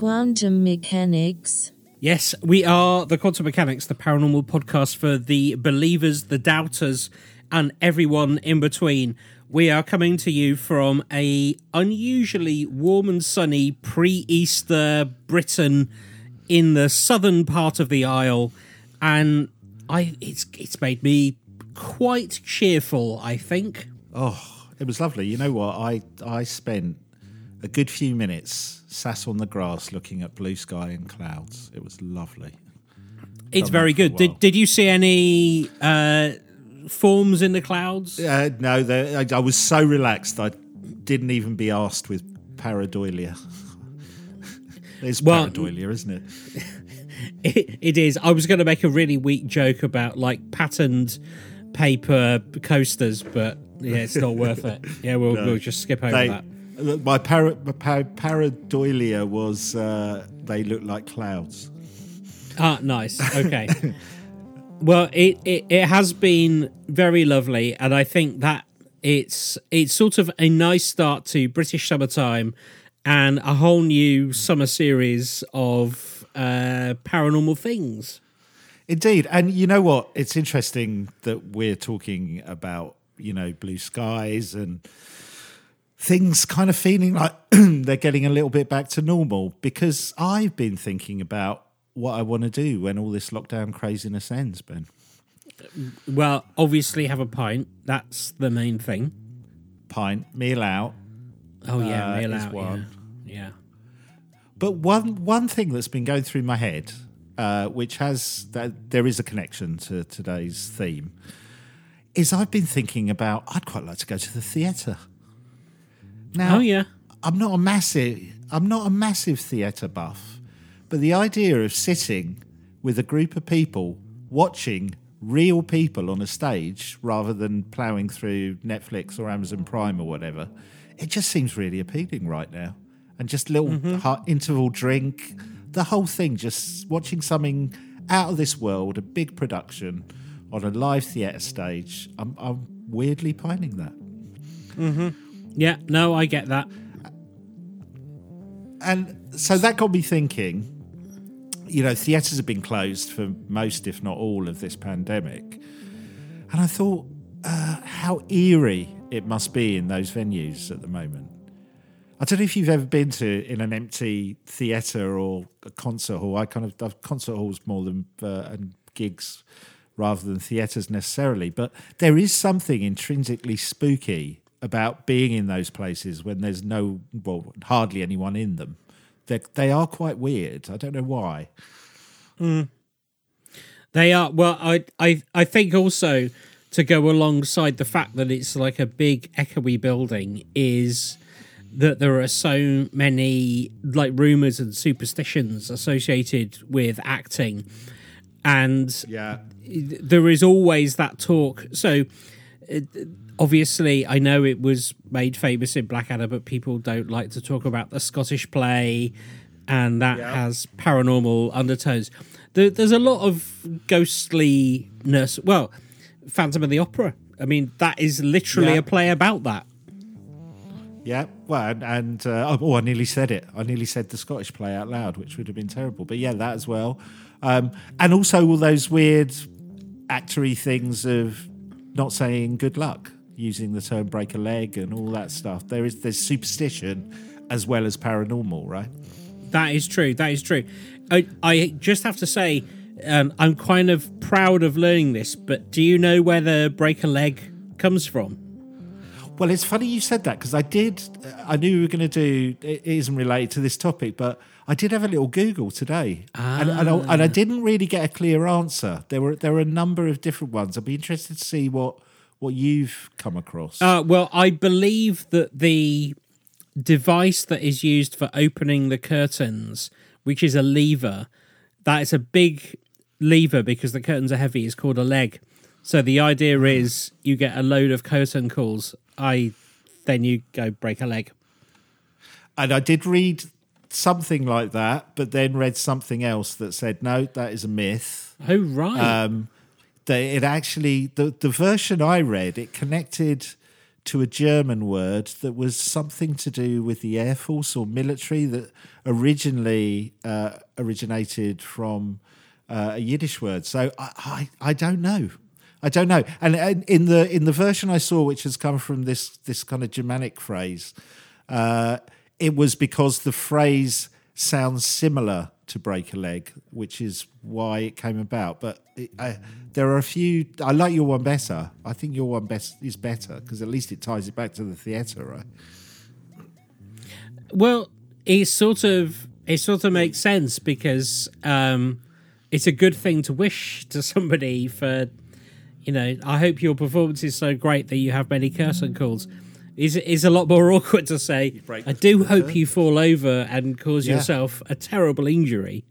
the quantum mechanics. Yes, we are the Quantum Mechanics, the paranormal podcast for the believers, the doubters, and everyone in between. We are coming to you from a unusually warm and sunny pre-Easter Britain in the southern part of the Isle, and I it's it's made me quite cheerful. I think. Oh, it was lovely. You know what? I I spent a good few minutes sat on the grass looking at blue sky and clouds. It was lovely. It's Done very that for a good. Did did you see any uh, forms in the clouds? Uh, no, I, I was so relaxed. I didn't even be asked with pareidolia. It's Well- pareidolia, isn't it? It, it is. I was going to make a really weak joke about like patterned paper coasters, but yeah, it's not worth it. Yeah, we'll we'll just skip over They, that. My para, my pa- pareidolia was uh, they look like clouds. Ah, nice. Okay. well, it, it it has been very lovely, and I think that it's it's sort of a nice start to British summertime and a whole new summer series of uh, paranormal things. Indeed, and you know what? It's interesting that we're talking about you know blue skies and things kind of feeling like they're getting a little bit back to normal because I've been thinking about what I want to do when all this lockdown craziness ends, Ben. Well, obviously, have a pint. That's the main thing. Pint, meal out. Oh yeah, Uh, meal out. one. Yeah. yeah. But one one thing that's been going through my head, uh, which has that there is a connection to today's theme, is I've been thinking about I'd quite like to go to the theatre. Now, Oh yeah. I'm not a massive I'm not a massive theatre buff, but the idea of sitting with a group of people watching real people on a stage rather than ploughing through Netflix or Amazon Prime or whatever, it just seems really appealing right now. And just little mm-hmm. hu- interval drink, the whole thing, just watching something out of this world, a big production on a live theatre stage. I'm, I'm weirdly pining that. Mm-hmm. Yeah. No, I get that. and so that got me thinking you know theatres have been closed for most if not all of this pandemic and i thought uh, how eerie it must be in those venues at the moment i don't know if you've ever been to in an empty theatre or a concert hall i kind of I've concert halls more than uh, and gigs rather than theatres necessarily but there is something intrinsically spooky about being in those places when there's no well hardly anyone in them. They they are quite weird. I don't know why. They are well. I I I think also to go alongside the fact that it's like a big echoey building is that there are so many like rumors and superstitions associated with acting, and yeah. there is always that talk. So, uh, obviously, I know it was made famous in Blackadder, but people don't like to talk about the Scottish play, and that Yeah. has paranormal undertones. There, there's a lot of ghostliness. Well, Phantom of the Opera. I mean, that is literally Yeah. a play about that. Yeah, well, and, and uh, oh, I nearly said it. I nearly said the Scottish play out loud, which would have been terrible. But yeah, that as well, um, and also all those weird actory things of not saying good luck, using the term break a leg, and all that stuff. There is there's superstition as well as paranormal, right? That is true. That is true. I, I just have to say, um, I'm kind of proud of learning this, but do you know where the break a leg comes from? Well, it's funny you said that because I did. I knew we were going to do. It isn't related to this topic, but I did have a little Google today, and, and, I, and I didn't really get a clear answer. There were there were a number of different ones. I'd be interested to see what what you've come across. Uh, well, I believe that the device that is used for opening the curtains, which is a lever, that is a big lever because the curtains are heavy, is called a leg. So the idea is you get a load of curtain calls. I then you go break a leg. and I did read something like that, but then read something else that said no, that is a myth. Oh right. Um, it actually the the version I read it connected to a German word that was something to do with the Air Force or military that originally uh, originated from uh, a Yiddish word. So I, I, I don't know. I don't know. And, and in the in the version I saw, which has come from this this kind of Germanic phrase, uh, it was because the phrase sounds similar to break a leg, which is why it came about. But it, I, there are a few. I like your one better. I think your one best is better because at least it ties it back to the theatre, right? Well, it sort of it sort of makes sense because um, it's a good thing to wish to somebody for. You know, I hope your performance is so great that you have many curtain calls. Is is a lot more awkward to say. I do hope curtain." you fall over and cause Yeah. yourself a terrible injury.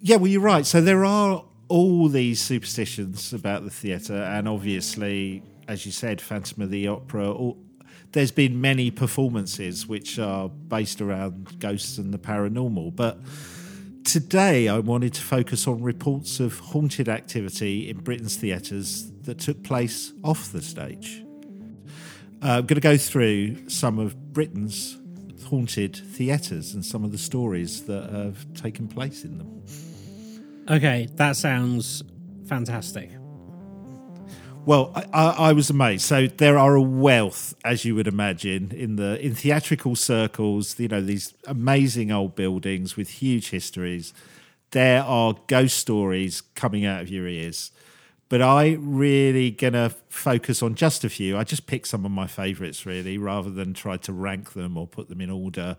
Yeah, well, you're right. So there are all these superstitions about the theatre, and obviously, as you said, Phantom of the Opera. All, there's been many performances which are based around ghosts and the paranormal, but today I wanted to focus on reports of haunted activity in Britain's theatres that took place off the stage. Uh, I'm going to go through some of Britain's haunted theatres and some of the stories that have taken place in them. Okay, that sounds fantastic. Well, I, I, I was amazed. So there are a wealth, as you would imagine, in the in theatrical circles. You know these amazing old buildings with huge histories. There are ghost stories coming out of your ears, but I really gonna focus on just a few. I just picked some of my favourites really, rather than try to rank them or put them in order.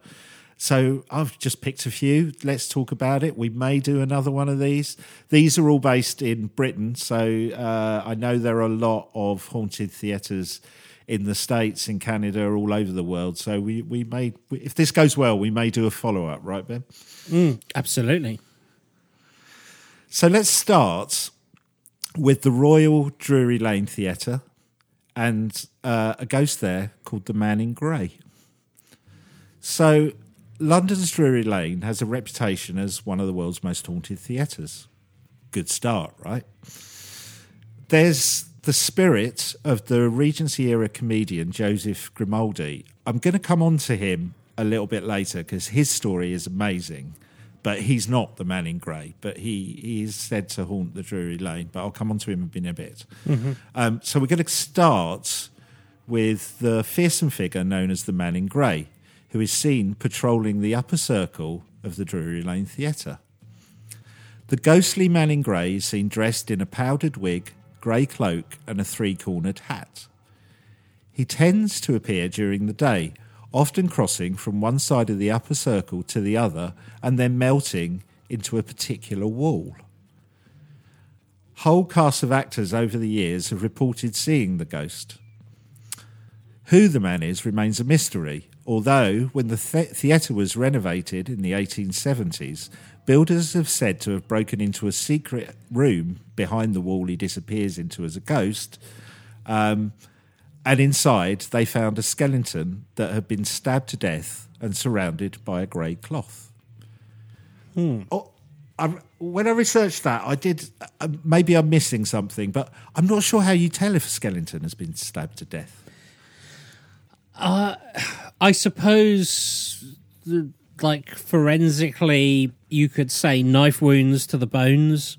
So I've just picked a few. Let's talk about it. We may do another one of these. These are all based in Britain, so uh, I know there are a lot of haunted theatres in the states, in Canada, all over the world. So we we may, if this goes well, we may do a follow up, right, Ben? Absolutely. So let's start with the Royal Drury Lane Theatre and uh, a ghost there called the Man in Grey. So London's Drury Lane has a reputation as one of the world's most haunted theatres. Good start, right? There's the spirit of the Regency era comedian Joseph Grimaldi. I'm going to come on to him a little bit later because his story is amazing. But he's not the man in grey, but he, he is said to haunt the Drury Lane. But I'll come on to him in a bit. Um, so we're going to start with the fearsome figure known as the man in grey, who is seen patrolling the upper circle of the Drury Lane Theatre. The ghostly man in grey is seen dressed in a powdered wig, grey cloak, and a three cornered hat. He tends to appear during the day, often crossing from one side of the upper circle to the other and then melting into a particular wall. Whole casts of actors over the years have reported seeing the ghost. Who the man is remains a mystery, although when the the- theatre was renovated in the 1870s, builders have said to have broken into a secret room behind the wall he disappears into as a ghost. Um, and inside, they found a skeleton that had been stabbed to death and surrounded by a grey cloth. Oh, I, when I researched that, I did. Uh, maybe I'm missing something, but I'm not sure how you tell if a skeleton has been stabbed to death. I suppose, the- like forensically, you could say knife wounds to the bones.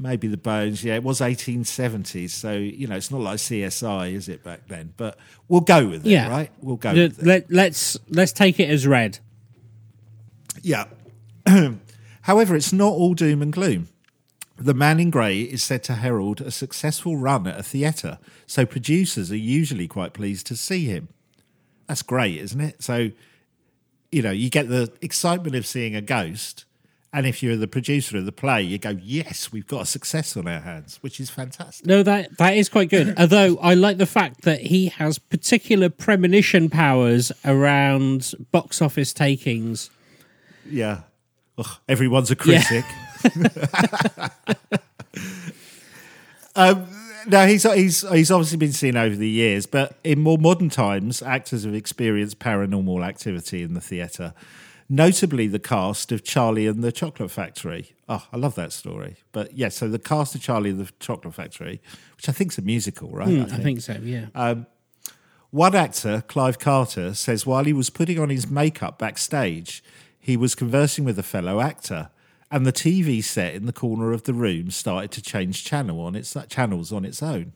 Maybe the bones. Yeah, it was 1870s, so you know it's not like CSI, is it back then? But we'll go with it, Yeah, right? We'll go Let, with it. let, let's let's take it as red. Yeah. However, it's not all doom and gloom. The Man in Grey is said to herald a successful run at a theatre, so producers are usually quite pleased to see him. That's great, isn't it? So, you know, you get the excitement of seeing a ghost, and if you're the producer of the play, you go, "Yes, we've got a success on our hands," which is fantastic. No, that that is quite good. Although I like the fact that he has particular premonition powers around box office takings. Yeah. Ugh, everyone's a Yeah. critic. um, no, he's he's he's obviously been seen over the years, but in more modern times, actors have experienced paranormal activity in the theatre. Notably the cast of Charlie and the Chocolate Factory. Oh, I love that story. But yeah, so the cast of Charlie and the Chocolate Factory, which I think is a musical, right? Hmm, I think so. Yeah. One actor, Clive Carter, says while he was putting on his makeup backstage, he was conversing with a fellow actor, and the TV set in the corner of the room started to change channel on its channels on its own.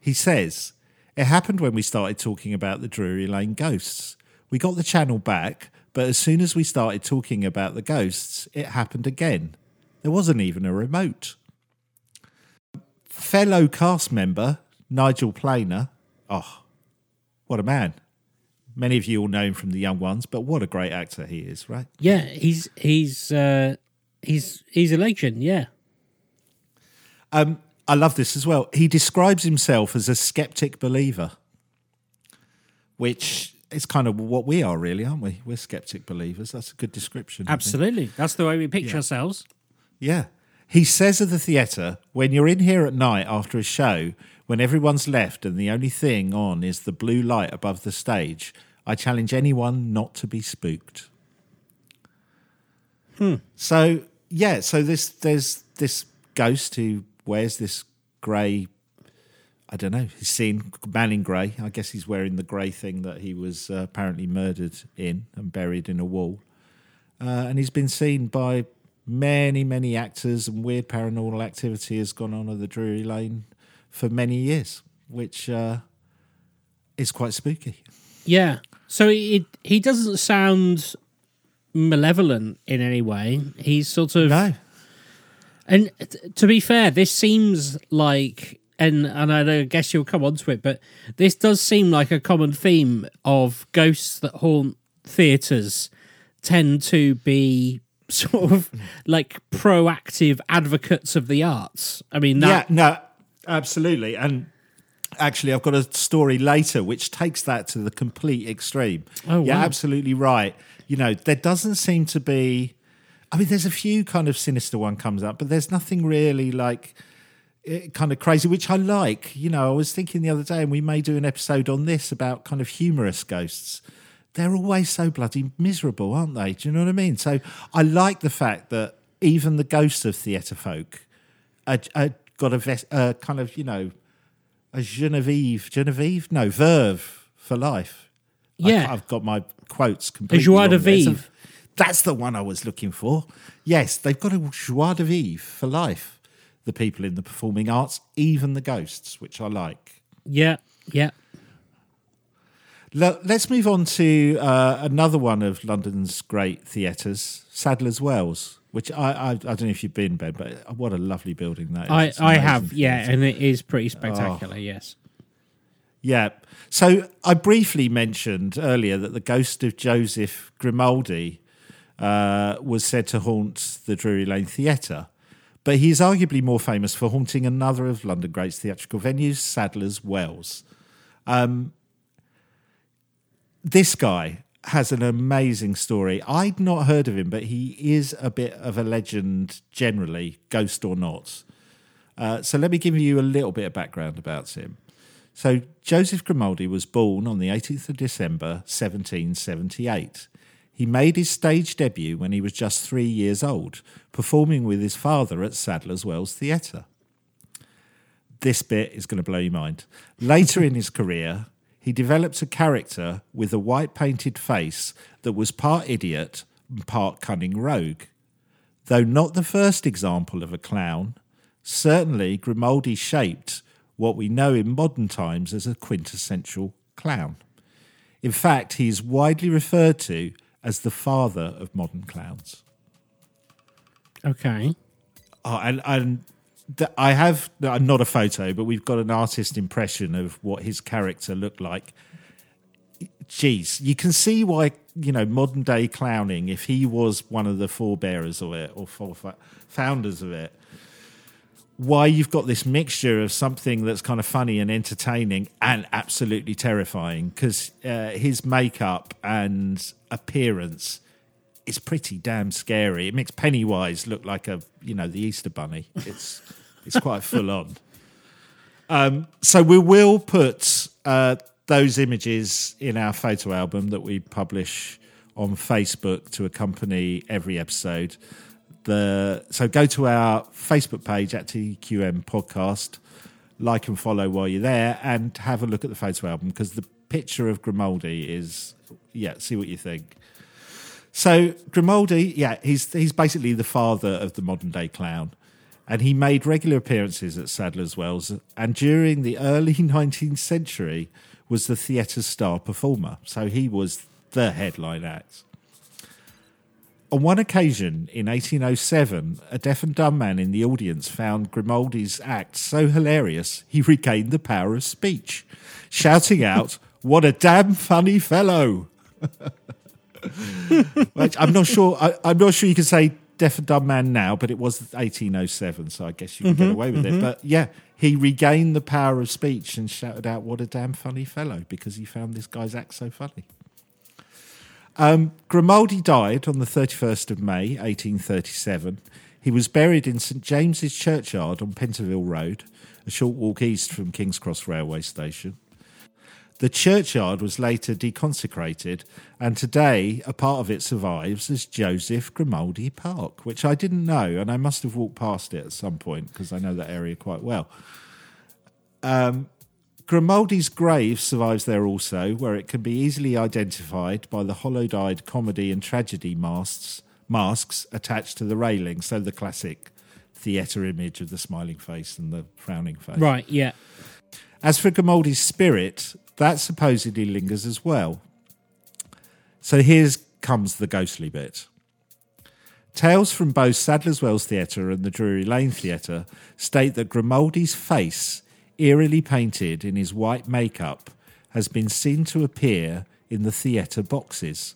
He says, It happened when we started talking about the Drury Lane ghosts. We got the channel back, but as soon as we started talking about the ghosts, it happened again. There wasn't even a remote. Fellow cast member, Nigel Planer, oh, what a man. Many of you will know him from The Young Ones, but what a great actor he is, right? yeah. He's he's uh, he's he's a legend. Yeah. Um, I love this as well. He describes himself as a skeptic believer, which is kind of what we are, really, aren't we? We're skeptic believers. That's a good description. Absolutely. That's the way we picture ourselves. Yeah. He says of the theatre, when you're in here at night after a show, when everyone's left and the only thing on is the blue light above the stage, I challenge anyone not to be spooked. Hmm. So yeah, so this there's this ghost who wears this grey I don't know. He's seen man in grey. I guess he's wearing the grey thing that he was uh, apparently murdered in and buried in a wall. Uh, and he's been seen by many, many actors, and weird paranormal activity has gone on at the Drury Lane for many years, which uh, is quite spooky. Yeah. So it he doesn't sound malevolent in any way. He's sort of No, And t- to be fair, this seems like, and and I guess you'll come on to it, but this does seem like a common theme of ghosts that haunt theatres tend to be sort of like proactive advocates of the arts. I mean, that, yeah, no, absolutely. And actually, I've got a story later which takes that to the complete extreme. Oh, yeah, wow. absolutely right. You know, there doesn't seem to be. I mean, there's a few kind of sinister one comes up, but there's nothing really like kind of crazy, which I like. You know, I was thinking the other day, and we may do an episode on this about kind of humorous ghosts. They're always so bloody miserable, aren't they? Do you know what I mean? So I like the fact that even the ghosts of theatre folk are, are got a ves- uh, kind of, you know, a Genevieve, Genevieve? No, verve for life. Yeah. I've got my quotes completely. joie de wrong there. So vivre. That's the one I was looking for. Yes, they've got a joie de vivre for life. The people in the performing arts, even the ghosts, which I like. yeah, yeah. Let's move on to uh, another one of London's great theatres, Sadler's Wells, which I, I I don't know if you've been, Ben, but what a lovely building that is. I I have, yeah, and it is pretty spectacular. Yes. Yeah. So I briefly mentioned earlier that the ghost of Joseph Grimaldi uh, was said to haunt the Drury Lane Theatre, but he is arguably more famous for haunting another of London Great's theatrical venues, Sadler's Wells. Um, this guy has an amazing story. I'd not heard of him, but he is a bit of a legend generally, ghost or not. Uh, so let me give you a little bit of background about him. So Joseph Grimaldi was born on the 18th of December 1778. He made his stage debut when he was just three years old, performing with his father at Sadler's Wells Theatre. This bit is going to blow your mind. Later in his career, he developed a character with a white painted face that was part idiot and part cunning rogue. Though not the first example of a clown, certainly Grimaldi shaped what we know in modern times as a quintessential clown. In fact, he is widely referred to as the father of modern clowns. Okay. Oh, and and th- I have not a photo, but we've got an artist impression of what his character looked like. Jeez, you can see why you know modern day clowning. If he was one of the forebearers of it or founders of it, why you've got this mixture of something that's kind of funny and entertaining and absolutely terrifying because uh, his makeup and appearance is pretty damn scary. It makes Pennywise look like a you know the Easter Bunny. It's it's quite full on. Um, so we will put uh, those images in our photo album that we publish on Facebook to accompany every episode. The so go to our Facebook page at TQM Podcast, like and follow while you're there, and have a look at the photo album because the picture of Grimaldi is yeah. See what you think. So Grimaldi, yeah, he's he's basically the father of the modern day clown, and he made regular appearances at Sadler's Wells, and during the early 19th century was the theatre's star performer. So he was the headline act. On one occasion in 1807, a deaf and dumb man in the audience found Grimaldi's act so hilarious he regained the power of speech, shouting out, "What a damn funny fellow!" Which I'm not sure. I, I'm not sure you can say deaf and dumb man now, but it was 1807, so I guess you can get mm-hmm, away with it. Mm-hmm. But yeah, he regained the power of speech and shouted out, "What a damn funny fellow!" because he found this guy's act so funny. Um, Grimaldi died on the 31st of May, 1837. He was buried in St James's Churchyard on Pentonville Road, a short walk east from King's Cross railway station. The churchyard was later deconsecrated, and today a part of it survives as Joseph Grimaldi Park, which I didn't know, and I must have walked past it at some point because I know that area quite well. Um, Grimaldi's grave survives there also, where it can be easily identified by the hollowed eyed comedy and tragedy masks, masks attached to the railing, so the classic theatre image of the smiling face and the frowning face. Right, yeah. As for Grimaldi's spirit, that supposedly lingers as well. So here comes the ghostly bit. Tales from both Sadler's Wells Theatre and the Drury Lane Theatre state that Grimaldi's face, eerily painted in his white makeup, has been seen to appear in the theatre boxes.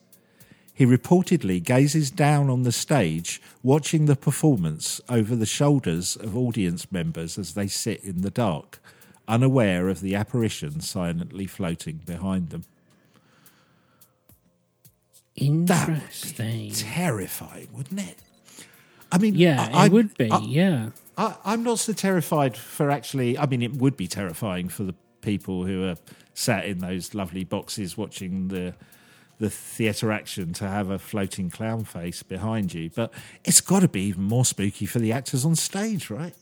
He reportedly gazes down on the stage, watching the performance over the shoulders of audience members as they sit in the dark, unaware of the apparition silently floating behind them. Interesting. Terrifying, wouldn't it? I mean, Yeah, I, it would be. I, yeah. I, I'm not so terrified for actually. I mean, it would be terrifying for the people who are sat in those lovely boxes watching the the theatre action to have a floating clown face behind you. But it's got to be even more spooky for the actors on stage, right?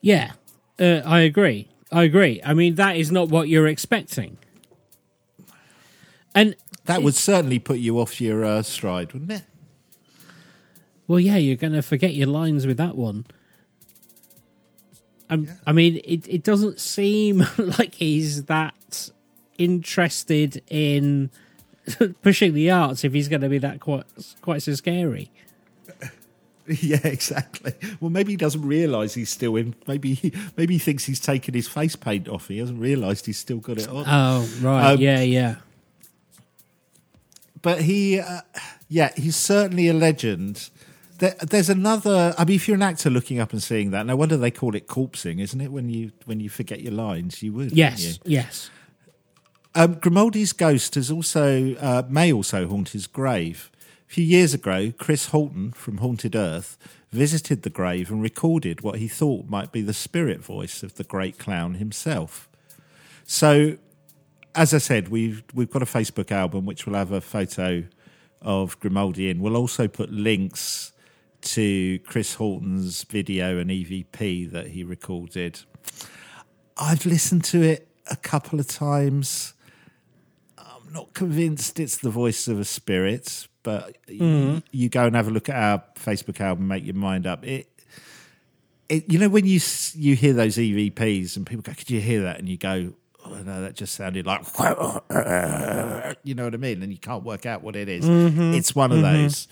Yeah. Uh, I agree. I agree. I mean, that is not what you're expecting. And That would certainly put you off your uh, stride, wouldn't it? Well, yeah, you're going to forget your lines with that one. Um, I mean, it, it doesn't seem like he's that interested in pushing the arts if he's going to be that quite quite so scary. Yeah, exactly. Well, maybe he doesn't realise he's still in. Maybe he, maybe he thinks he's taken his face paint off. He hasn't realised he's still got it on. Oh, right. Um, yeah, yeah. but he, uh, yeah, he's certainly a legend. There, there's another. I mean, if you're an actor looking up and seeing that, no wonder they call it corpsing, isn't it? When you when you forget your lines, you would. Yes, you? yes. Um, Grimaldi's ghost has also uh, may also haunt his grave. A few years ago, Chris Halton from Haunted Earth visited the grave and recorded what he thought might be the spirit voice of the great clown himself. So, as I said, we've we've got a Facebook album which will have a photo of Grimaldi in. We'll also put links to Chris Horton's video and EVP that he recorded. I've listened to it a couple of times. I'm not convinced it's the voice of a spirit, but y- mm-hmm. you go and have a look at our Facebook album, make your mind up. It, it you know, when you you hear those EVPs and people go, "Could you hear that?" and you go, "Oh no, that just sounded like," you know what I mean, and you can't work out what it is. Mm-hmm. It's one of mm-hmm. those.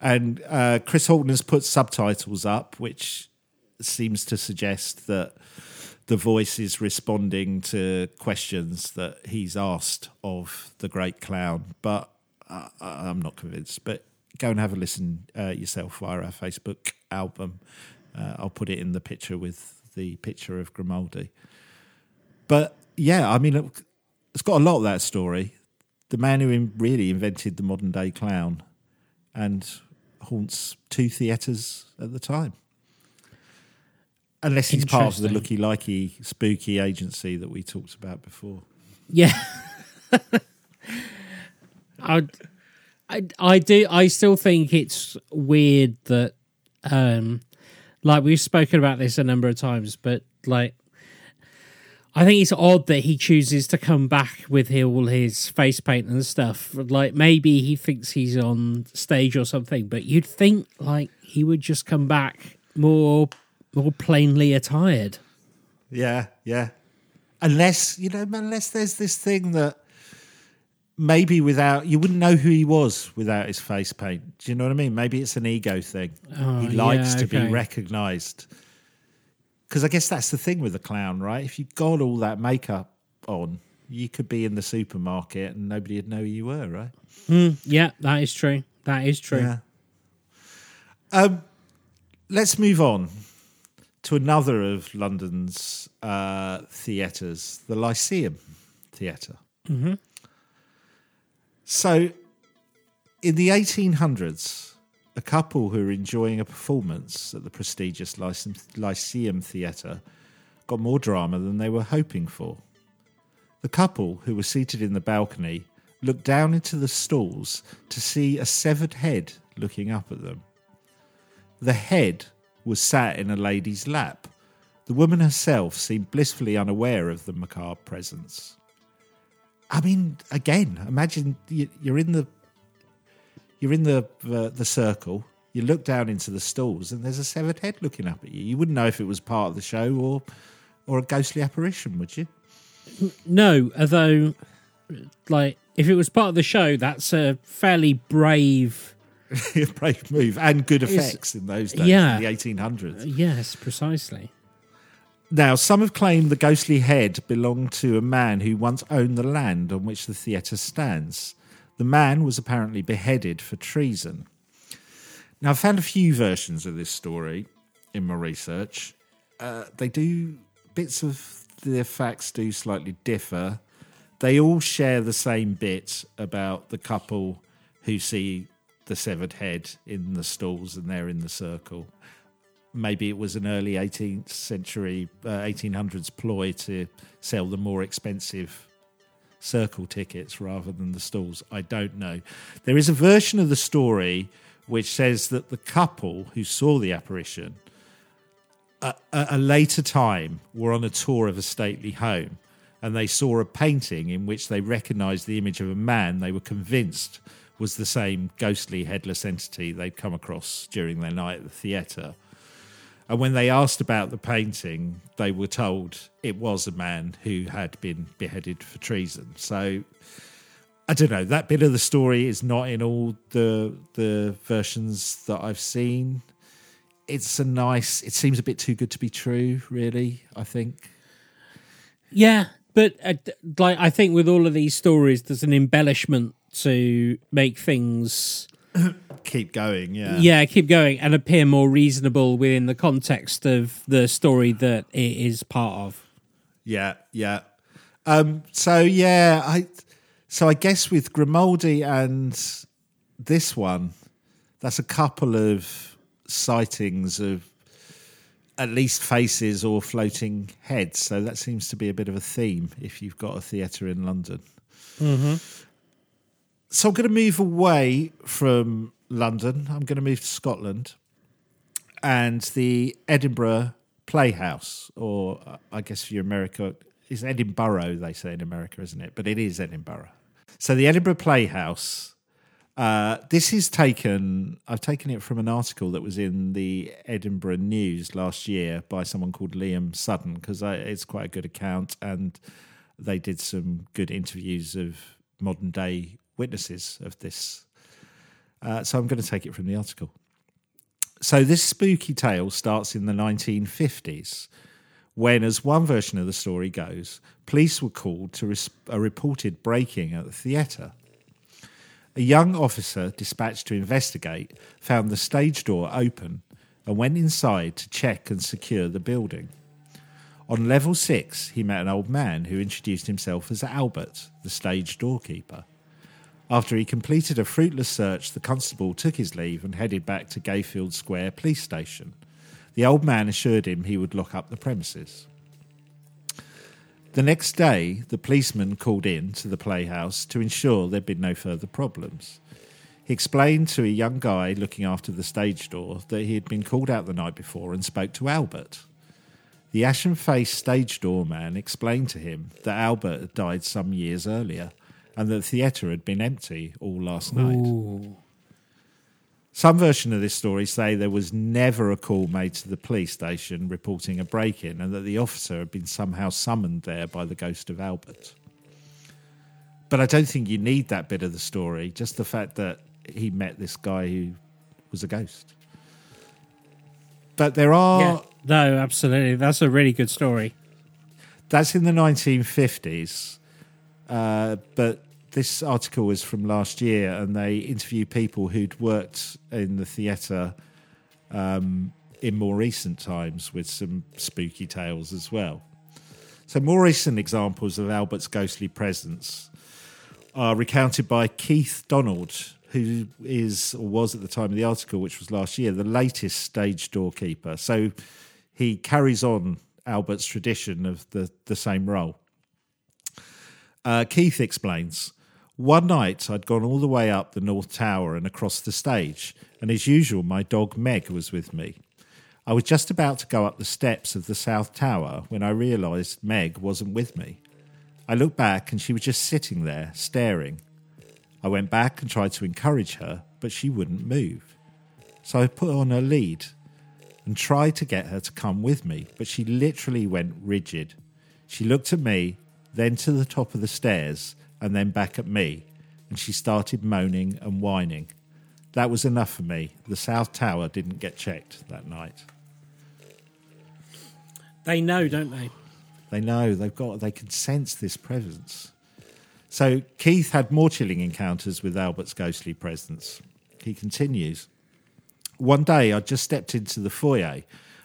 And uh, Chris Halton has put subtitles up, which seems to suggest that the voice is responding to questions that he's asked of the great clown. But uh, I'm not convinced. But go and have a listen uh, yourself via our Facebook album. Uh, I'll put it in the picture with the picture of Grimaldi. But yeah, I mean, it- it's got a lot of that story. The man who really invented the modern day clown and haunts two theatres at the time. Unless he's part of the looky likey spooky agency that we talked about before. Yeah. I, I, I do. I still think it's weird that, um, like we've spoken about this a number of times, but like, I think it's odd that he chooses to come back with all his face paint and stuff. Like maybe he thinks he's on stage or something, but you'd think like he would just come back more, more plainly attired. Yeah, yeah. Unless you know, unless there's this thing that maybe without you wouldn't know who he was without his face paint. Do you know what I mean? Maybe it's an ego thing. Oh, he likes yeah, to be recognised. Because I guess that's the thing with the clown, right? If you got all that makeup on, you could be in the supermarket and nobody would know who you were, right? Yeah, that is true. That is true. Yeah. Um, let's move on to another of London's uh, theatres, the Lyceum Theatre. So, in the 1800s, a couple who were enjoying a performance at the prestigious Lyceum, Theatre got more drama than they were hoping for. The couple, who were seated in the balcony, looked down into the stalls to see a severed head looking up at them. The head was sat in a lady's lap. The woman herself seemed blissfully unaware of the macabre presence. I mean, again, imagine you're in the you're in the uh, the circle. You look down into the stalls, and there's a severed head looking up at you. You wouldn't know if it was part of the show or or a ghostly apparition, would you? No, although, like, if it was part of the show, that's a fairly brave. Brave move and good effects in those days, yeah. in the 1800s. Yes, precisely. Now, some have claimed the ghostly head belonged to a man who once owned the land on which the theatre stands. The man was apparently beheaded for treason. Now, I've found a few versions of this story in my research. Uh, they do, bits of the facts do slightly differ. They all share the same bit about the couple who see the severed head in the stalls and they're in the circle maybe it was an early 18th century, uh, 1800s ploy to sell the more expensive circle tickets rather than the stalls. I don't know. There is a version of the story which says that the couple who saw the apparition at a later time were on a tour of a stately home and they saw a painting in which they recognized the image of a man they were convinced was the same ghostly headless entity they'd come across during their night at the theatre. And when they asked about the painting, they were told it was a man who had been beheaded for treason. So I don't know. That bit of the story is not in all the the versions that I've seen. It's a nice. It seems a bit too good to be true. Really, I think. Yeah, but uh, like I think with all of these stories, there's an embellishment to make things Keep going. Yeah. yeah keep going and appear more reasonable within the context of the story that it is part of. Yeah, yeah. Um, so yeah, I so I guess with Grimaldi and this one, that's a couple of sightings of at least faces or floating heads. So that seems to be a bit of a theme if you've got a theatre in London. So I'm going to move away from London. I'm going to move to Scotland and the Edinburgh Playhouse, or uh, I guess for America, it's Edinburgh, they say in America, isn't it? But it is Edinburgh. So the Edinburgh Playhouse, uh, this is taken, I've taken it from an article that was in the Edinburgh News last year by someone called Liam Sutton, because it's quite a good account and they did some good interviews of modern day witnesses of this. Uh, so I'm going to take it from the article. So this spooky tale starts in the 1950s, when, as one version of the story goes, police were called to a reported breaking at the theatre. A young officer dispatched to investigate found the stage door open and went inside to check and secure the building. On level six, he met an old man who introduced himself as Albert, the stage doorkeeper. After he completed a fruitless search, the constable took his leave and headed back to Gayfield Square police station. The old man assured him he would lock up the premises. The next day, the policeman called in to the playhouse to ensure there'd been no further problems. He explained to a young guy looking after the stage door that he had been called out the night before and spoke to Albert. The ashen faced stage doorman explained to him that Albert had died some years earlier and the theatre had been empty all last night. Some version of this story say there was never a call made to the police station reporting a break in and that the officer had been somehow summoned there by the ghost of Albert. But I don't think you need that bit of the story, just the fact that he met this guy who was a ghost. But there are Yeah. No, absolutely. That's a really good story. That's in the 1950s. Uh, but this article is from last year, and they interview people who'd worked in the theatre um, in more recent times with some spooky tales as well. So, more recent examples of Albert's ghostly presence are recounted by Keith Donald, who is or was at the time of the article, which was last year, the latest stage doorkeeper. So he carries on Albert's tradition of the, the same role. Uh, Keith explains One night I'd gone all the way up the North Tower and across the stage, and as usual, my dog Meg was with me. I was just about to go up the steps of the South Tower when I realised Meg wasn't with me. I looked back and she was just sitting there, staring. I went back and tried to encourage her, but she wouldn't move. So I put on her lead and tried to get her to come with me, but she literally went rigid. She looked at me, then to the top of the stairs, and then back at me, and she started moaning and whining. That was enough for me. The South Tower didn't get checked that night. They know, don't they? They know they've got they can sense this presence. So Keith had more chilling encounters with Albert's ghostly presence. He continues. One day I just stepped into the foyer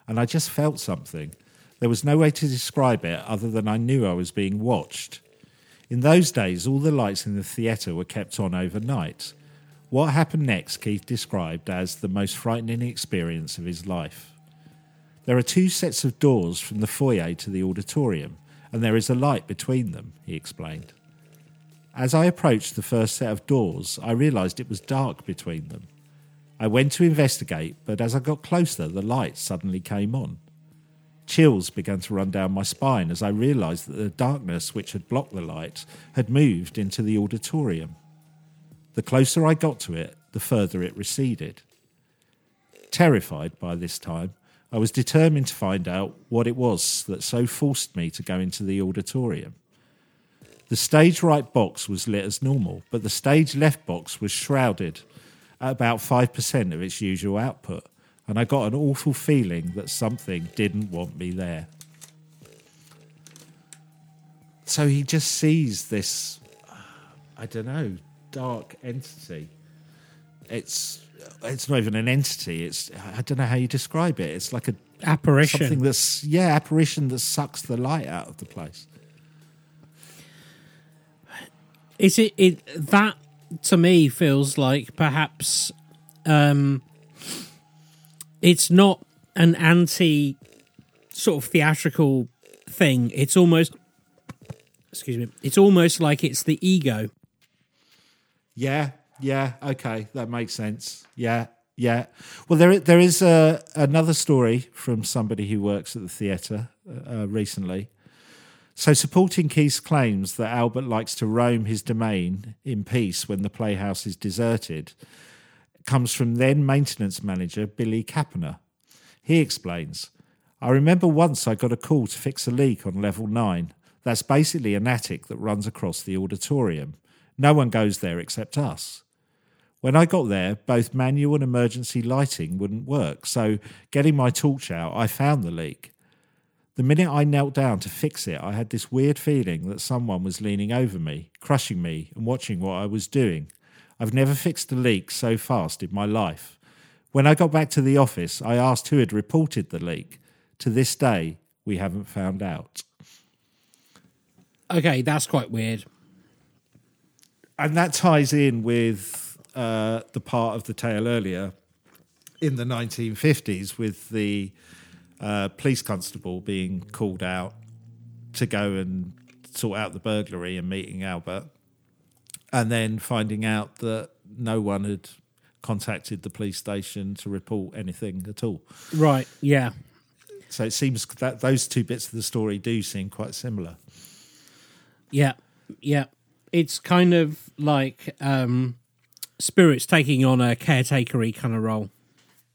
and I just felt something. There was no way to describe it other than I knew I was being watched. In those days, all the lights in the theatre were kept on overnight. What happened next, Keith described as the most frightening experience of his life. There are two sets of doors from the foyer to the auditorium, and there is a light between them, he explained. As I approached the first set of doors, I realised it was dark between them. I went to investigate, but as I got closer, the light suddenly came on. Chills began to run down my spine as I realised that the darkness which had blocked the light had moved into the auditorium. The closer I got to it, the further it receded. Terrified by this time, I was determined to find out what it was that so forced me to go into the auditorium. The stage right box was lit as normal, but the stage left box was shrouded at about 5% of its usual output, and I got an awful feeling that something didn't want me there. So he just sees this, I don't know, dark entity. It's it's not even an entity. It's I don't know how you describe it. It's like a Apparition. something that's yeah apparition that sucks the light out of the place. Is it, it that to me feels like perhaps um it's not an anti sort of theatrical thing. It's almost excuse me. It's almost like it's the ego. Yeah, yeah, okay, that makes sense. Yeah, yeah. Well, there there is uh, another story from somebody who works at the theatre uh, recently. So, supporting Keith's claims that Albert likes to roam his domain in peace when the playhouse is deserted comes from then maintenance manager Billy Kapaner. He explains I remember once I got a call to fix a leak on level 9. That's basically an attic that runs across the auditorium. No one goes there except us. When I got there, both manual and emergency lighting wouldn't work, so getting my torch out, I found the leak. The minute I knelt down to fix it, I had this weird feeling that someone was leaning over me, crushing me, and watching what I was doing. I've never fixed a leak so fast in my life. When I got back to the office, I asked who had reported the leak. To this day, we haven't found out. Okay, that's quite weird. and that ties in with uh, the part of the tale earlier in the 1950s with the uh, police constable being called out to go and sort out the burglary and meeting Albert, and then finding out that no one had contacted the police station to report anything at all. Right. Yeah. So it seems that those two bits of the story do seem quite similar. Yeah. Yeah. It's kind of like um, spirits taking on a caretakery kind of role.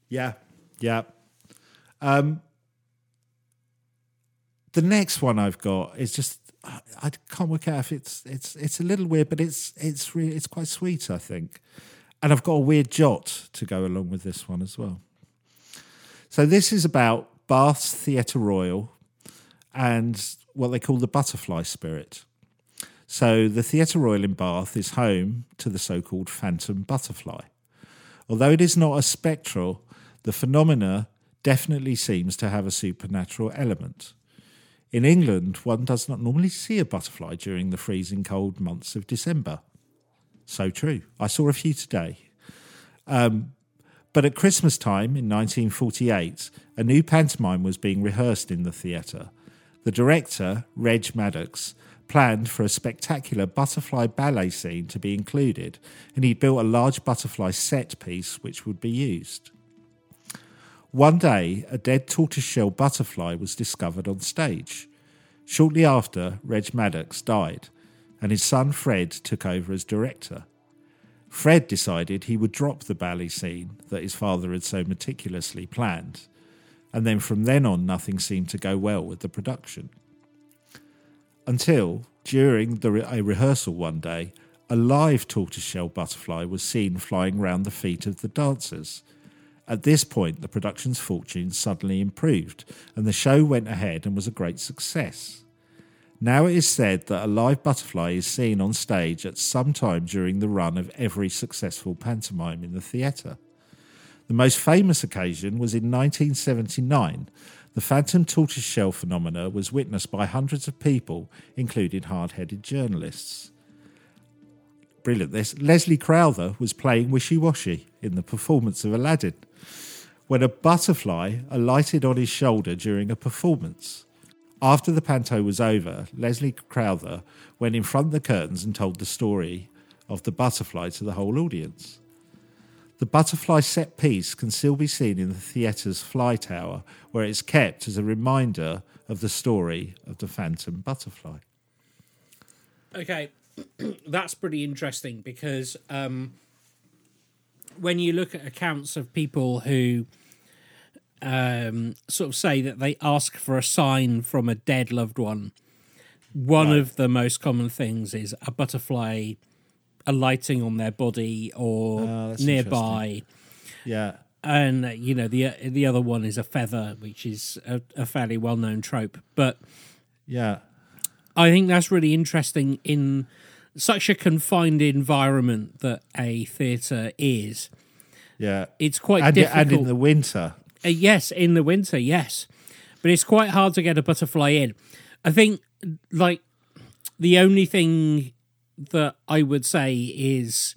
Yeah, yeah. Um, the next one I've got is just I can't work out if it's it's it's a little weird, but it's it's really it's quite sweet, I think. And I've got a weird jot to go along with this one as well. So this is about Bath's Theatre Royal and what they call the butterfly spirit. So the Theatre Royal in Bath is home to the so-called phantom butterfly. Although it is not a spectral, the phenomena definitely seems to have a supernatural element. In England, one does not normally see a butterfly during the freezing cold months of December. So true. I saw a few today. Um, but at Christmas time in 1948, a new pantomime was being rehearsed in the theatre. The director, Reg Maddox, planned for a spectacular butterfly ballet scene to be included, and he built a large butterfly set piece which would be used. One day, a dead tortoiseshell butterfly was discovered on stage. Shortly after, Reg Maddox died, and his son Fred took over as director. Fred decided he would drop the ballet scene that his father had so meticulously planned, and then from then on, nothing seemed to go well with the production. Until, during re- a rehearsal one day, a live tortoiseshell butterfly was seen flying round the feet of the dancers. At this point, the production's fortune suddenly improved, and the show went ahead and was a great success. Now it is said that a live butterfly is seen on stage at some time during the run of every successful pantomime in the theatre. The most famous occasion was in 1979. The phantom tortoiseshell phenomena was witnessed by hundreds of people, including hard headed journalists. Brilliant. This Leslie Crowther was playing Wishy Washy in the performance of Aladdin when a butterfly alighted on his shoulder during a performance. After the panto was over, Leslie Crowther went in front of the curtains and told the story of the butterfly to the whole audience. The butterfly set piece can still be seen in the theatre's fly tower, where it's kept as a reminder of the story of the phantom butterfly. Okay, that's pretty interesting because um, when you look at accounts of people who um, sort of say that they ask for a sign from a dead loved one, one Right. of the most common things is a butterfly alighting on their body or Oh, nearby. Yeah, And you know the the other one is a feather, which is a, a fairly well known trope. But yeah, I think that's really interesting in such a confined environment that a theatre is. yeah. It's quite And, difficult. and in the winter, Uh, yes, in the winter, yes, but it's quite hard to get a butterfly in. I think, like, the only thing that I would say is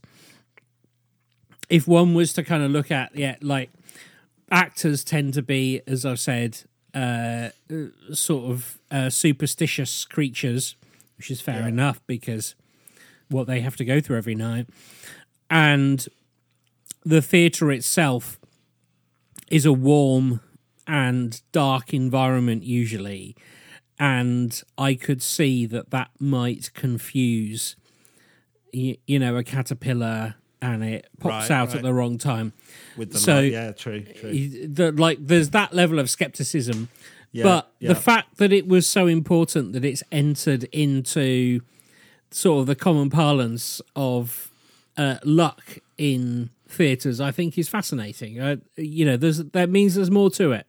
if one was to kind of look at, yeah, like actors tend to be, as I've said, uh, sort of uh, superstitious creatures, which is fair Yeah. enough because what they have to go through every night, and the theatre itself is a warm and dark environment usually and i could see that that might confuse you, you know a caterpillar and it pops Right, out at the wrong time with the So- light. yeah, true, true. the, like there's that level of skepticism Yeah, but yeah. the fact that it was so important that it's entered into sort of the common parlance of uh, luck in theatres i think is fascinating uh, you know there's that means there's more to it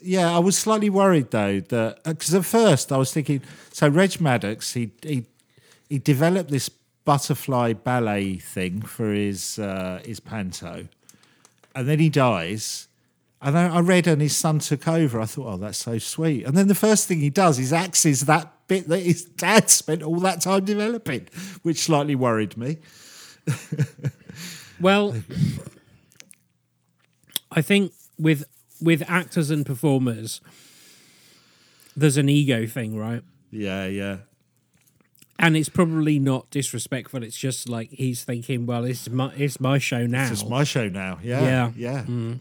Yeah, I was slightly worried though that because at first I was thinking, so Reg Maddox he he he developed this butterfly ballet thing for his uh, his panto, and then he dies. And I read and his son took over. I thought, oh, that's so sweet. And then the first thing he does is axes that bit that his dad spent all that time developing, which slightly worried me. Well, I think with with actors and performers, there's an ego thing, right? Yeah, yeah. And it's probably not disrespectful. It's just like he's thinking, well, it's my it's my show now. It's my show now. Yeah, Yeah. yeah. Mm.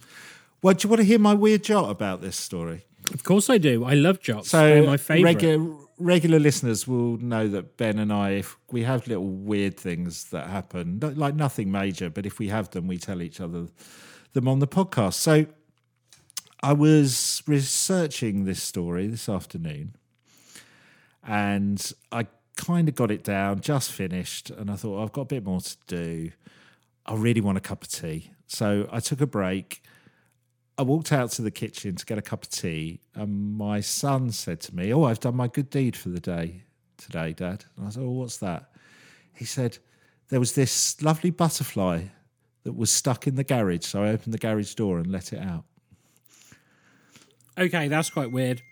Well, do you want to hear my weird jot about this story? Of course I do. I love jots. So, They're my favourite. regular regular listeners will know that Ben and I, if we have little weird things that happen, like nothing major, but if we have them, we tell each other them on the podcast. So, I was researching this story this afternoon, and I kind of got it down, just finished, and I thought I've got a bit more to do. I really want a cup of tea, so I took a break. I walked out to the kitchen to get a cup of tea, and my son said to me, "Oh, I've done my good deed for the day today, Dad." And I said, "Oh, what's that?" He said, "There was this lovely butterfly that was stuck in the garage, so I opened the garage door and let it out." okay, that's quite weird.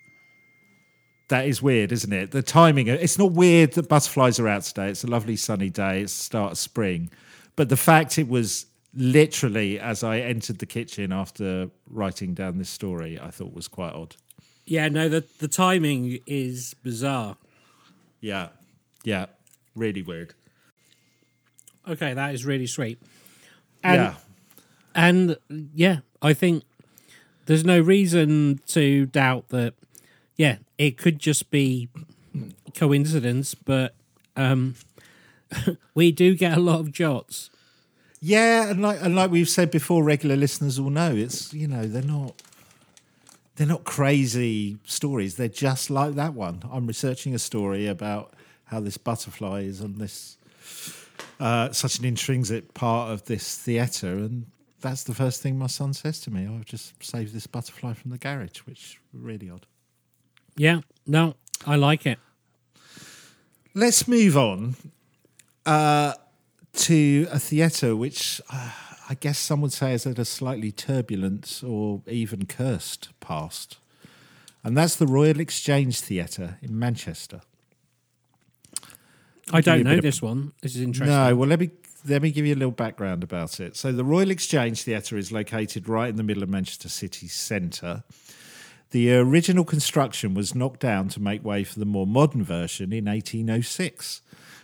That is weird, isn't it? The timing. It's not weird that butterflies are out today. It's a lovely sunny day. It's the start of spring, but the fact it was literally as I entered the kitchen after writing down this story, I thought was quite odd. Yeah, no, the the timing is bizarre. Yeah, yeah, really weird. Okay, that is really sweet. And yeah, and yeah, I think there's no reason to doubt that. Yeah, it could just be coincidence, but um, we do get a lot of jots. Yeah, and like and like we've said before, regular listeners will know it's you know they're not they're not crazy stories. They're just like that one. I'm researching a story about how this butterfly is on this uh, such an intrinsic part of this theatre, and that's the first thing my son says to me. "Oh, I've just saved this butterfly from the garage, which is really odd. Yeah, no, I like it. Let's move on uh, to a theatre which uh, I guess some would say has had a slightly turbulent or even cursed past. And that's the Royal Exchange Theatre in Manchester. I don't know of- this one. This is interesting. No, well, let me let me give you a little background about it. So, the Royal Exchange Theatre is located right in the middle of Manchester city centre. The original construction was knocked down to make way for the more modern version in 1806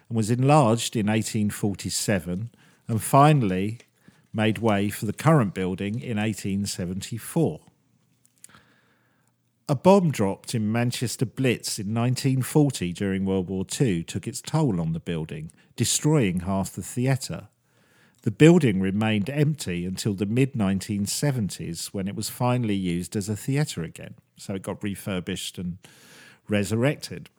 and was enlarged in 1847 and finally made way for the current building in 1874. A bomb dropped in Manchester Blitz in 1940 during World War II took its toll on the building, destroying half the theatre. The building remained empty until the mid 1970s when it was finally used as a theatre again. So it got refurbished and resurrected.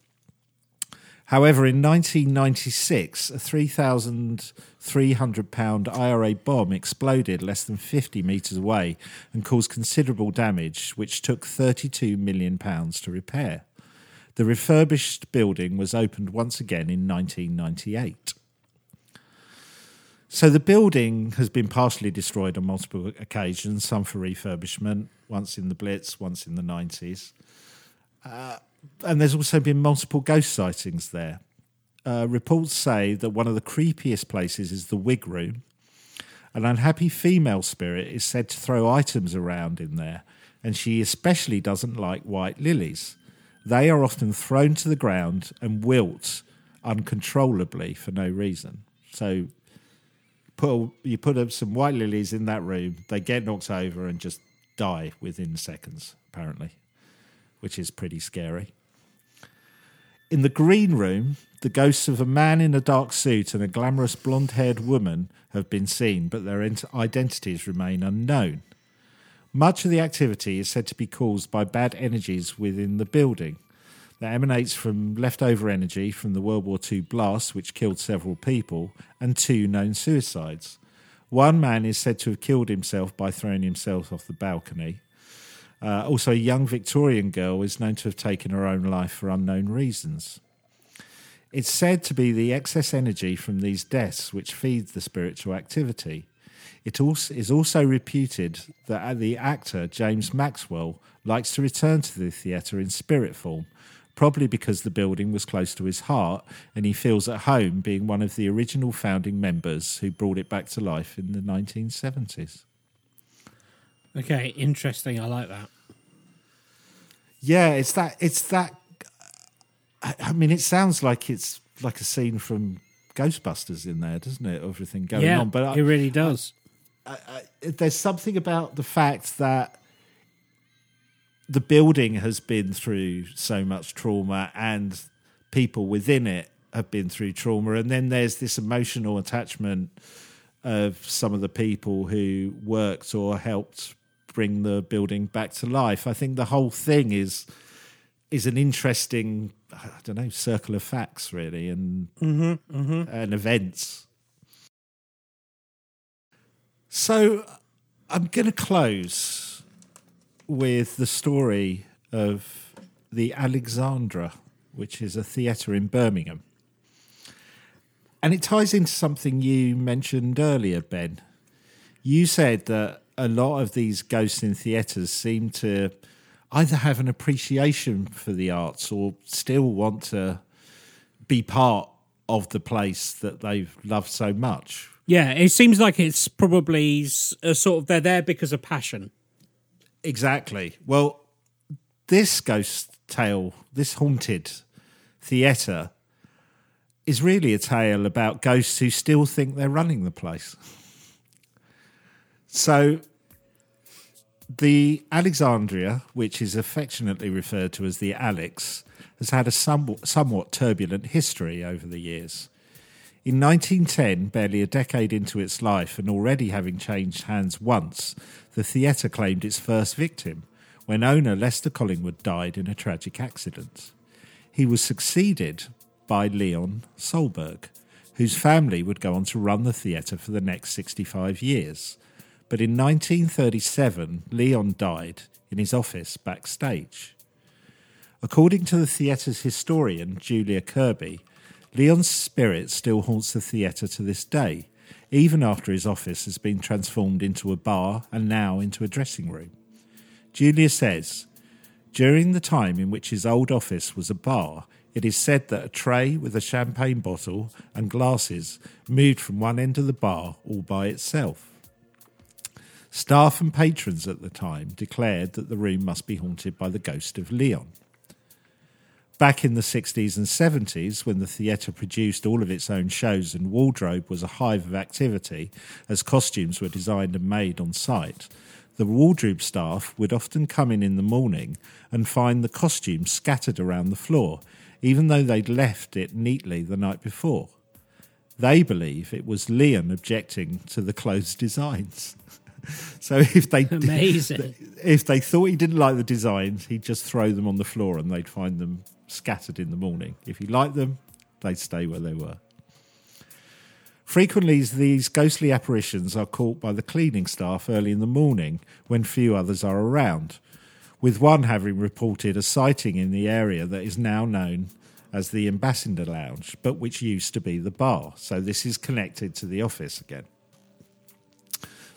However, in 1996, a 3,300 pound IRA bomb exploded less than 50 metres away and caused considerable damage, which took 32 million pounds to repair. The refurbished building was opened once again in 1998. So the building has been partially destroyed on multiple occasions, some for refurbishment, once in the Blitz, once in the 90s and there's also been multiple ghost sightings there. Uh, reports say that one of the creepiest places is the wig room. An unhappy female spirit is said to throw items around in there, and she especially doesn't like white lilies. They are often thrown to the ground and wilt uncontrollably for no reason. So, put you put up some white lilies in that room, they get knocked over and just die within seconds, apparently which is pretty scary. In the green room, the ghosts of a man in a dark suit and a glamorous blonde haired woman have been seen, but their identities remain unknown. Much of the activity is said to be caused by bad energies within the building that emanates from leftover energy from the World War II blast, which killed several people, and two known suicides. One man is said to have killed himself by throwing himself off the balcony. Uh, also, a young Victorian girl is known to have taken her own life for unknown reasons. It's said to be the excess energy from these deaths which feeds the spiritual activity. It also is also reputed that the actor James Maxwell likes to return to the theatre in spirit form, probably because the building was close to his heart and he feels at home being one of the original founding members who brought it back to life in the 1970s. Okay, interesting. I like that. Yeah, it's that it's that I, I mean, it sounds like it's like a scene from Ghostbusters in there, doesn't it? Everything going yeah, on, but I, it really does. there's something about the fact that the building has been through so much trauma and people within it have been through trauma and then there's this emotional attachment of some of the people who worked or helped bring the building back to life i think the whole thing is is an interesting i don't know circle of facts really and mm-hmm, mm-hmm. and events so I'm going to close with the story of the Alexandra, which is a theatre in Birmingham. And it ties into something you mentioned earlier, Ben. You said that a lot of these ghosts in theatres seem to either have an appreciation for the arts or still want to be part of the place that they've loved so much. Yeah, it seems like it's probably a sort of they're there because of passion. Exactly. Well, this ghost tale, this haunted theatre, is really a tale about ghosts who still think they're running the place. So, the Alexandra, which is affectionately referred to as the Alex, has had a somewhat, somewhat turbulent history over the years. In 1910, barely a decade into its life and already having changed hands once, the theatre claimed its first victim when owner Lester Collingwood died in a tragic accident. He was succeeded by Leon Salberg, whose family would go on to run the theatre for the next 65 years. But in 1937, Leon died in his office backstage. According to the theatre's historian, Julia Kirby, Leon's spirit still haunts the theatre to this day, even after his office has been transformed into a bar and now into a dressing room. Julia says, during the time in which his old office was a bar, it is said that a tray with a champagne bottle and glasses moved from one end of the bar all by itself. Staff and patrons at the time declared that the room must be haunted by the ghost of Leon. Back in the 60s and 70s, when the theatre produced all of its own shows and wardrobe was a hive of activity as costumes were designed and made on site, the wardrobe staff would often come in in the morning and find the costumes scattered around the floor, even though they'd left it neatly the night before. They believe it was Leon objecting to the clothes designs. so if they Amazing. if they thought he didn't like the designs, he'd just throw them on the floor and they'd find them scattered in the morning. If he liked them, they'd stay where they were. Frequently, these ghostly apparitions are caught by the cleaning staff early in the morning when few others are around, with one having reported a sighting in the area that is now known as the Ambassador Lounge, but which used to be the bar. So this is connected to the office again.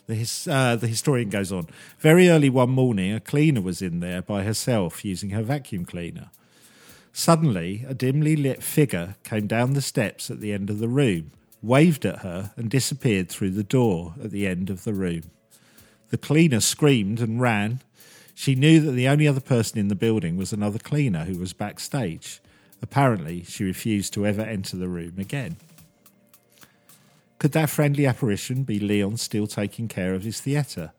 The, his, uh, the historian goes on. Very early one morning, a cleaner was in there by herself using her vacuum cleaner. Suddenly, a dimly lit figure came down the steps at the end of the room, waved at her, and disappeared through the door at the end of the room. The cleaner screamed and ran. She knew that the only other person in the building was another cleaner who was backstage. Apparently, she refused to ever enter the room again. Could that friendly apparition be Leon still taking care of his theatre?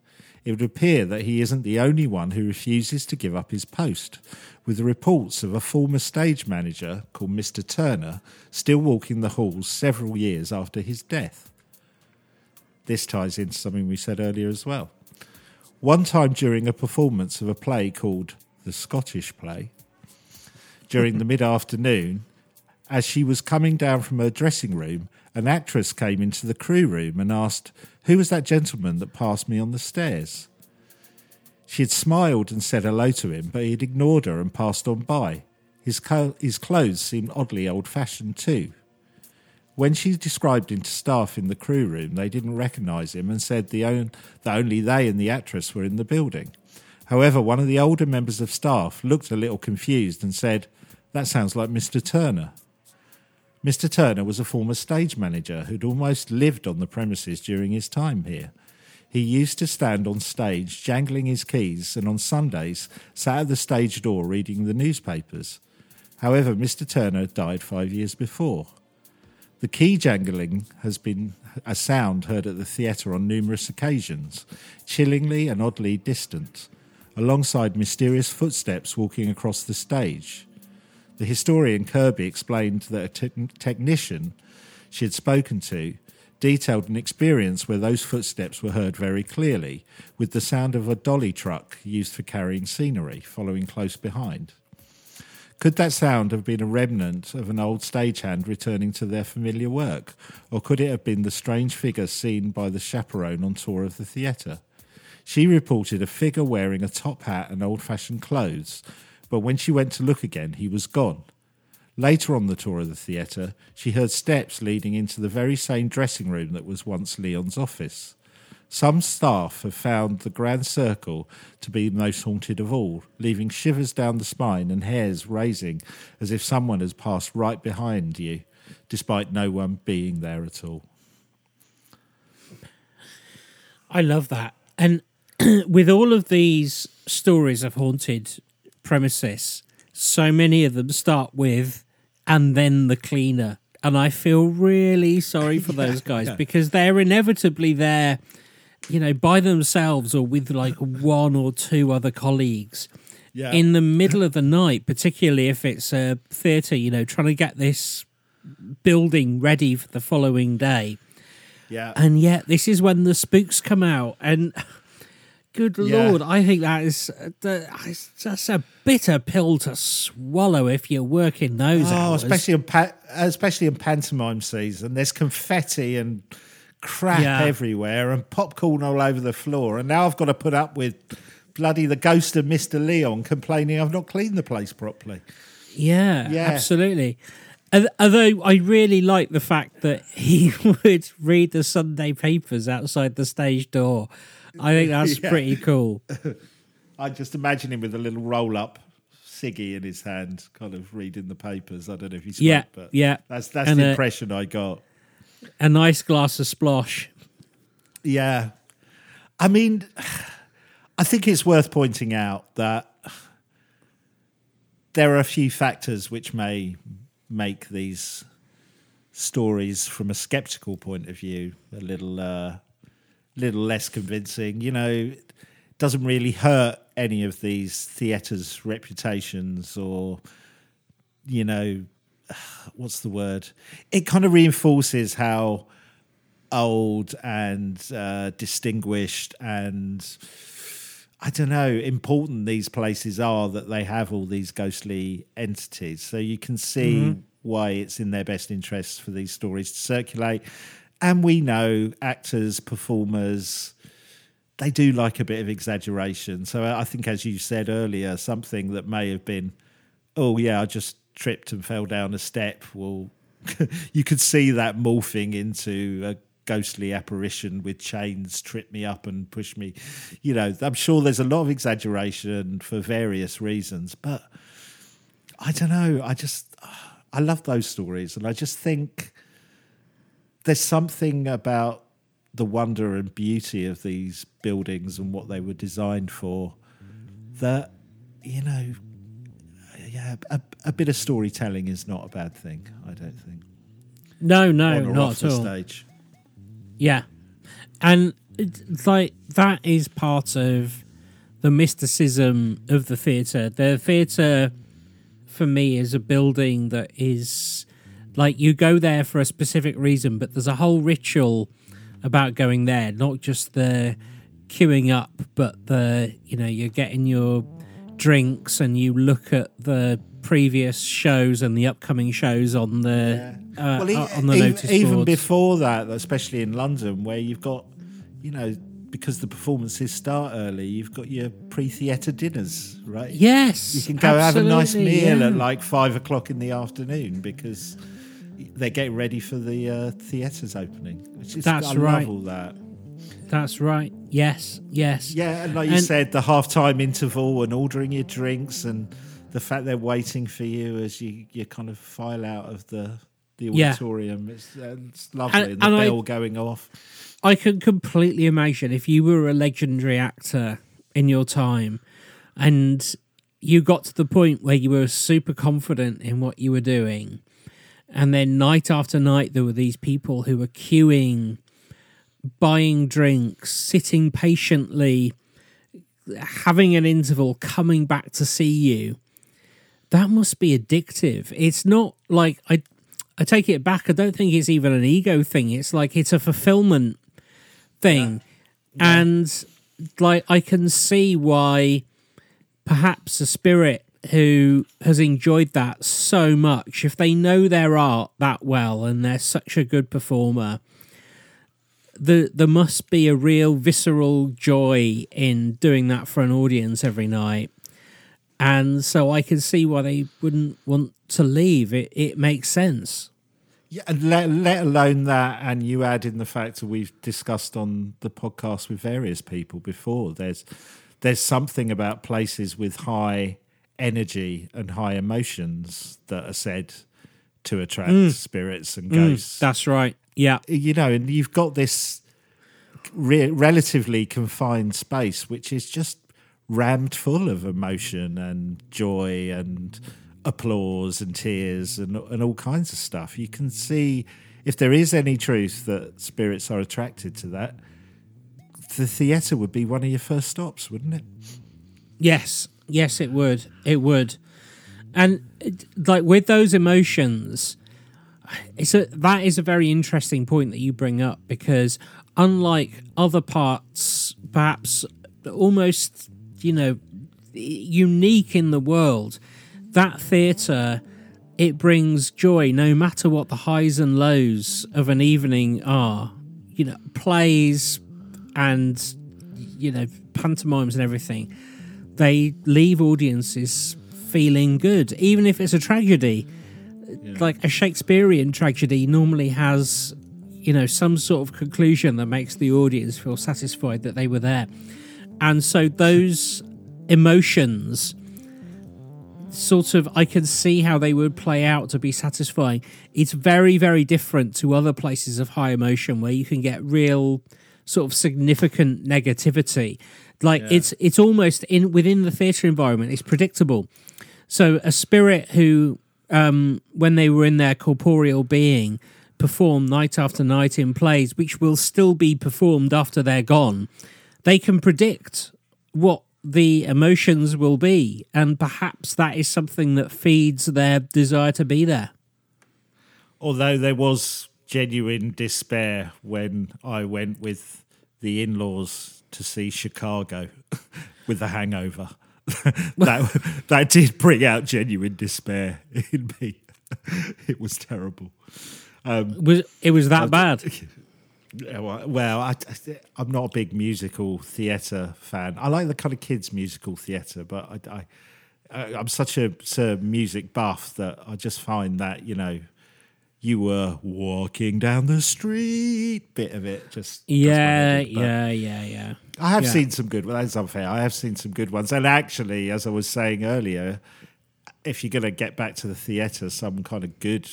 It would appear that he isn't the only one who refuses to give up his post, with the reports of a former stage manager called Mr. Turner still walking the halls several years after his death. This ties into something we said earlier as well. One time during a performance of a play called The Scottish Play, during the mid afternoon, as she was coming down from her dressing room, an actress came into the crew room and asked, Who was that gentleman that passed me on the stairs? She had smiled and said hello to him, but he had ignored her and passed on by. His, co- his clothes seemed oddly old fashioned too. When she described him to staff in the crew room, they didn't recognise him and said the on- that only they and the actress were in the building. However, one of the older members of staff looked a little confused and said, That sounds like Mr. Turner. Mr. Turner was a former stage manager who'd almost lived on the premises during his time here. He used to stand on stage jangling his keys and on Sundays sat at the stage door reading the newspapers. However, Mr. Turner died five years before. The key jangling has been a sound heard at the theatre on numerous occasions, chillingly and oddly distant, alongside mysterious footsteps walking across the stage. The historian Kirby explained that a te- technician she had spoken to detailed an experience where those footsteps were heard very clearly, with the sound of a dolly truck used for carrying scenery following close behind. Could that sound have been a remnant of an old stagehand returning to their familiar work, or could it have been the strange figure seen by the chaperone on tour of the theatre? She reported a figure wearing a top hat and old fashioned clothes, but when she went to look again, he was gone. Later on the tour of the theatre, she heard steps leading into the very same dressing room that was once Leon's office. Some staff have found the Grand Circle to be the most haunted of all, leaving shivers down the spine and hairs raising as if someone has passed right behind you, despite no one being there at all. I love that. And with all of these stories of haunted premises, so many of them start with, and then the cleaner. And I feel really sorry for those guys yeah. because they're inevitably there, you know, by themselves or with like one or two other colleagues Yeah. in the middle of the night, particularly if it's a theatre, you know, trying to get this building ready for the following day. yeah. And yet, this is when the spooks come out. And good Yeah. lord, I think that is uh, just a bitter pill to swallow if you're working those Oh, hours. especially in pa- especially in pantomime season. There's confetti and crap Yeah. everywhere and popcorn all over the floor. And now I've got to put up with bloody the ghost of Mr. Leon complaining I've not cleaned the place properly. Yeah, Yeah. absolutely. Although I really like the fact that he would read the Sunday papers outside the stage door. I think that's Yeah. pretty cool. I just imagine him with a little roll up ciggy in his hand, kind of reading the papers. I don't know if he's Yeah, but yeah. that's that's And, the impression I got. A nice glass of splosh. Yeah. I mean, I think it's worth pointing out that there are a few factors which may make these stories from a skeptical point of view a little uh, little less convincing. You know, doesn't really hurt any of these theatres' reputations or you know, what's the word? It kind of reinforces how old and uh, distinguished and I don't know important these places are that they have all these ghostly entities. So you can see why it's in their best interest for these stories to circulate. And we know actors, performers, they do like a bit of exaggeration. So I think, as you said earlier, something that may have been, oh yeah, I just tripped and fell down a step. Well, you could see that morphing into a ghostly apparition with chains trip me up and push me. You know, I'm sure there's a lot of exaggeration for various reasons, but I don't know. I just, I love those stories, and I just think there's something about the wonder and beauty of these buildings and what they were designed for that you know yeah a, a bit of storytelling is not a bad thing i don't think No, no, not at the all. stage Yeah. And it's like that is part of the mysticism of the theatre. The theatre for me is a building that is like you go there for a specific reason, but there's a whole ritual about going there, not just the queuing up, but the you know, you're getting your drinks and you look at the previous shows and the upcoming shows on the uh, well, e- on the even, notice even boards. before that especially in london where you've got you know because the performances start early you've got your pre-theatre dinners right Yes, you can go have a nice meal yeah. at like five o'clock in the afternoon because they're getting ready for the uh, theatres opening. Which is, That's I right. love all that. That's right. Yes, yes. Yeah, and like you said, the half-time interval and ordering your drinks and the fact they're waiting for you as you, you kind of file out of the the Yeah. auditorium. It's, uh, it's lovely. And- And, the and I- bell going off. I can completely imagine if you were a legendary actor in your time and you got to the point where you were super confident in what you were doing. And then night after night, there were these people who were queuing, buying drinks, sitting patiently, having an interval, coming back to see you. That must be addictive. It's not like I, I take it back. I don't think it's even an ego thing. It's like it's a fulfillment thing, and like I can see why perhaps a spirit who has enjoyed that so much, if they know their art that well and they're such a good performer, the, there must be a real visceral joy in doing that for an audience every night. And so I can see why they wouldn't want to leave. It, it makes sense. Yeah, let, let alone that, and you add in the fact that we've discussed on the podcast with various people before. There's there's something about places with high energy and high emotions that are said to attract mm. spirits and mm, ghosts. That's right. Yeah. you know, and you've got this re- relatively confined space, which is just rammed full of emotion and joy and applause and tears and and all kinds of stuff. You can see if there is any truth that spirits are attracted to that. The theatre would be one of your first stops, wouldn't it? Yes, yes, it would. It would, and like with those emotions, it's a that is a very interesting point that you bring up because unlike other parts, perhaps almost you know unique in the world, that theatre it brings joy no matter what the highs and lows of an evening are. You know, plays and you know pantomimes and everything they leave audiences feeling good, even if it's a tragedy. Like a Shakespearean tragedy normally has, you know, some sort of conclusion that makes the audience feel satisfied that they were there. And so those emotions sort of I can see how they would play out to be satisfying. It's very, very different to other places of high emotion where you can get real sort of significant negativity. Like it's it's almost in within the theatre environment, it's predictable. So a spirit who um when they were in their corporeal being perform night after night in plays which will still be performed after they're gone, they can predict what the emotions will be and perhaps that is something that feeds their desire to be there. Although there was genuine despair when I went with the in laws to see Chicago with the hangover. that that did bring out genuine despair in me. it was terrible. It was it was that bad? Yeah, Well, I, I'm not a big musical theatre fan. I like the kind of kids' musical theatre, but I, I, I'm such a, a music buff that I just find that you know, you were walking down the street bit of it just Yeah, head yeah, yeah, yeah. I have Yeah. seen some good. Well, that's unfair. I have seen some good ones, and actually, as I was saying earlier, if you're going to get back to the theatre, some kind of good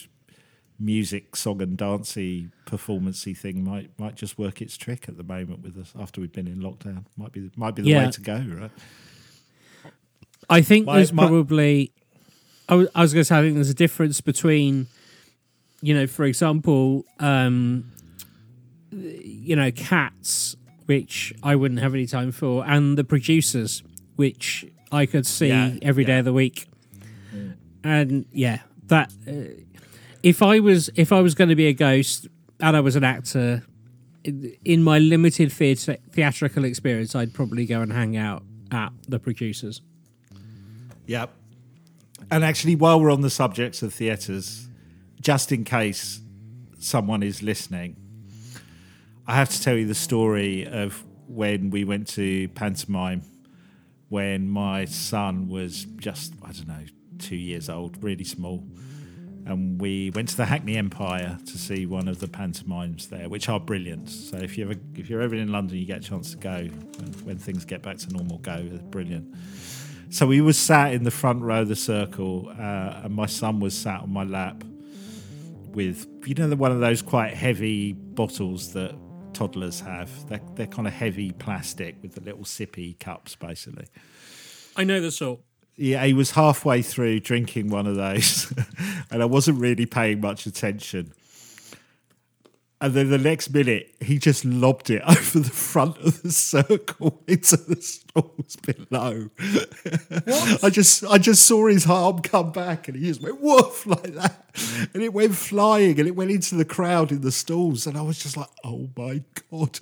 music, song and dancey, performancey thing might might just work its trick at the moment with us after we've been in lockdown. Might be might be the Yeah. way to go, right? I think My- there's my- probably. I was, I was going to say I think there's a difference between, you know, for example, um, you know, cats, which I wouldn't have any time for, and the producers, which I could see Yeah, every day yeah. of the week. And yeah, that uh, if I was if I was going to be a ghost and I was an actor, in, in my limited theatre, theatrical experience, I'd probably go and hang out at the producers. Yep. And actually, while we're on the subject of theatres, just in case someone is listening, I have to tell you the story of when we went to pantomime when my son was just, I don't know, two years old, really small. And we went to the Hackney Empire to see one of the pantomimes there, which are brilliant. So if you ever, if you're ever in London, you get a chance to go when, when things get back to normal. Go, they're brilliant. So we was sat in the front row of the circle, uh, and my son was sat on my lap with, you know, the, one of those quite heavy bottles that toddlers have. They're, they're kind of heavy plastic with the little sippy cups, basically. I know the sort. yeah, he was halfway through drinking one of those, and I wasn't really paying much attention. And then the next minute, he just lobbed it over the front of the circle into the stalls below. I just, I just saw his arm come back, and he just went woof like that, and it went flying, and it went into the crowd in the stalls, and I was just like, "Oh my god!"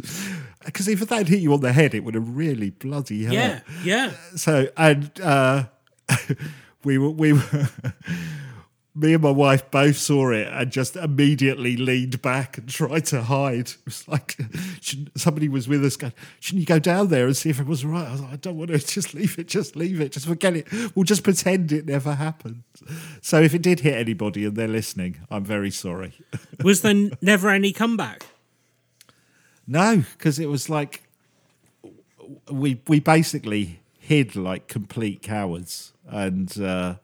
Because if that had hit you on the head, it would have really bloody hurt. Yeah, yeah. So and uh, we were we were me and my wife both saw it and just immediately leaned back and tried to hide. It was like somebody was with us going, shouldn't you go down there and see if it was right? I was like, I don't want to just leave it, just leave it, just forget it. We'll just pretend it never happened. So if it did hit anybody and they're listening, I'm very sorry. Was there never any comeback? No, because it was like we we basically hid like complete cowards, and uh,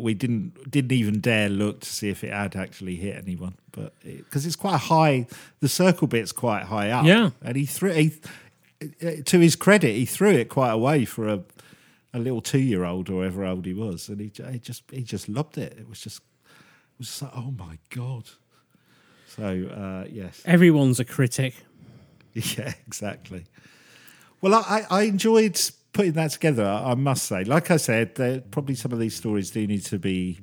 we didn't didn't even dare look to see if it had actually hit anyone. But because it's quite high, the circle bit's quite high up. Yeah. and he threw. He, to his credit, he threw it quite away for a a little two year old or whatever old he was, and he, he just he just loved it. It was just it was just like oh my god. So uh, yes, Everyone's a critic. Yeah, exactly. Well, I, I enjoyed putting that together. I must say, like I said, probably some of these stories do need to be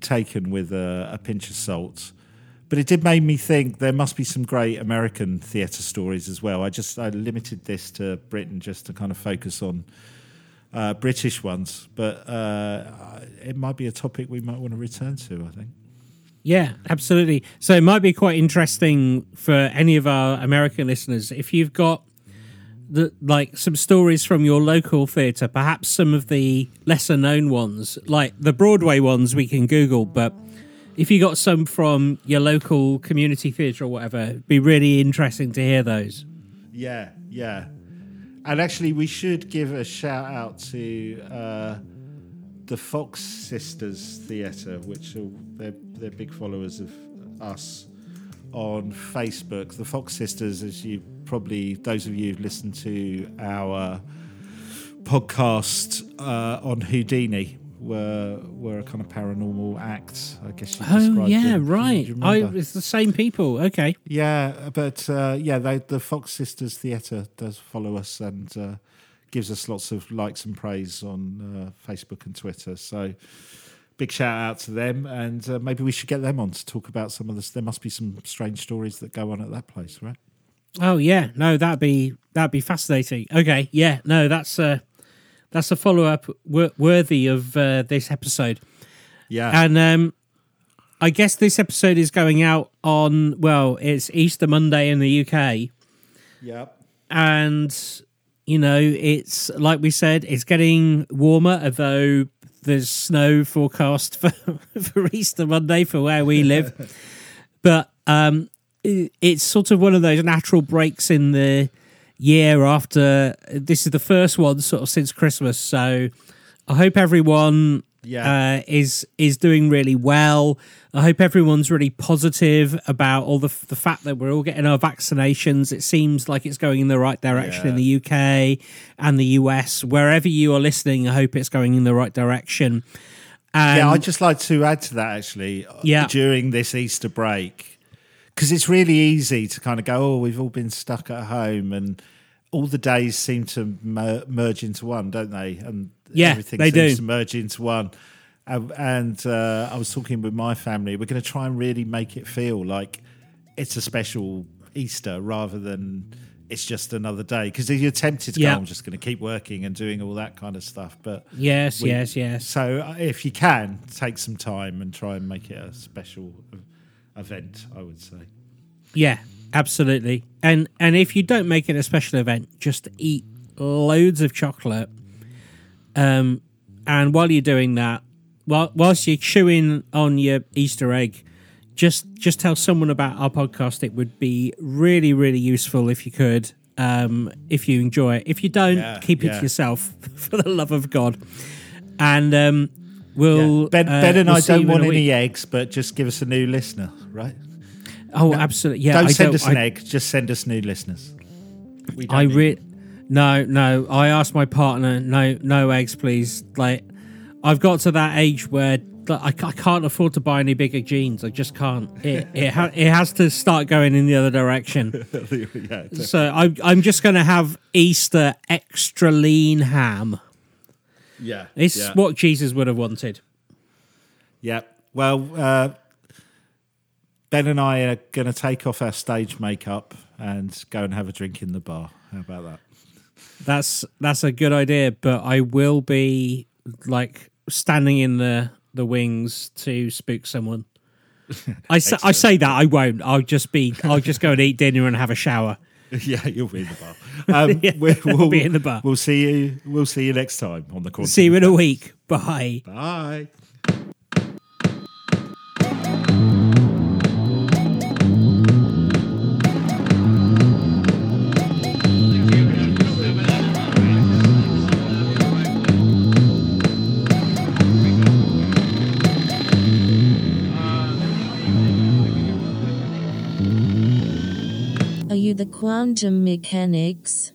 taken with a, a pinch of salt. But it did make me think there must be some great American theatre stories as well. I just I limited this to Britain just to kind of focus on uh, British ones, but uh, it might be a topic we might want to return to. I think. Yeah, absolutely. So it might be quite interesting for any of our American listeners if you've got the like some stories from your local theatre, perhaps some of the lesser known ones, like the Broadway ones we can Google, but if you got some from your local community theatre or whatever, it'd be really interesting to hear those. Yeah, yeah. And actually, we should give a shout out to uh, the Fox Sisters Theatre, which are they're, they're big followers of us on Facebook. The Fox Sisters, as you probably those of you who've listened to our podcast uh, on Houdini. Were were a kind of paranormal act, I guess. You Oh yeah, them. Right. I, it's the same people. Okay. Yeah, but uh, yeah, they, the Fox Sisters Theatre does follow us and uh, gives us lots of likes and praise on uh, Facebook and Twitter. So big shout out to them, and uh, maybe we should get them on to talk about some of this. There must be some strange stories that go on at that place, right? Oh yeah, no, that'd be that'd be fascinating. Okay, yeah, no, that's uh that's a follow up wor- worthy of uh, this episode. Yeah, And um I guess this episode is going out on well, it's Easter Monday in the UK, yeah, and you know it's like we said, it's getting warmer, although there's snow forecast for for Easter Monday for where we live. but um, it's sort of one of those natural breaks in the year after this is the first one sort of since Christmas. So I hope everyone Yeah. uh, is is doing really well. I hope everyone's really positive about all the the fact that we're all getting our vaccinations. It seems like it's going in the right direction in the UK and the US. Wherever you are listening, I hope it's going in the right direction. And yeah. I'd just like to add to that actually. uh, Yeah. during this Easter break, because it's really easy to kind of go, oh, we've all been stuck at home and. All the days seem to mer- merge into one, don't they? And Yeah, everything they seems do. to merge into one. And, and uh, I was talking with my family. We're going to try and really make it feel like it's a special Easter rather than it's just another day. Because you're tempted to Yeah. go, I'm just going to keep working and doing all that kind of stuff. But yes, we- yes, yes. So uh, if you can, take some time and try and make it a special event. I would say. Yeah, absolutely. And and if you don't make it a special event, just eat loads of chocolate. Um, and while you're doing that, while whilst you're chewing on your Easter egg, just just tell someone about our podcast. It would be really really useful if you could. Um, if you enjoy it, if you don't, Yeah, keep it yeah. to yourself for the love of God. And um, we'll Ben, uh, ben and we'll I don't want any eggs, but just give us a new listener, right? Oh, absolutely. Yeah, don't I send don't, us an I- egg. Just send us new listeners. We I re- No, no. I asked my partner, no, no eggs, please. Like, I've got to that age where I, I can't afford to buy any bigger jeans. I just can't. It it, ha- it has to start going in the other direction. yeah, So I'm I'm just going to have Easter extra lean ham. Yeah. It's yeah. what Jesus would have wanted. Yeah. Well, uh, Ben and I are going to take off our stage makeup and go and have a drink in the bar. How about that? That's that's a good idea, but I will be like standing in the the wings to spook someone. I say, I say that I won't. I'll just be. I'll just go and eat dinner and have a shower. yeah, you'll be in the bar. Um, Yeah, we- I'll be in the bar. We'll see you. We'll see you next time on the Quantum. See you in a week. Bye. Bye. The quantum mechanics?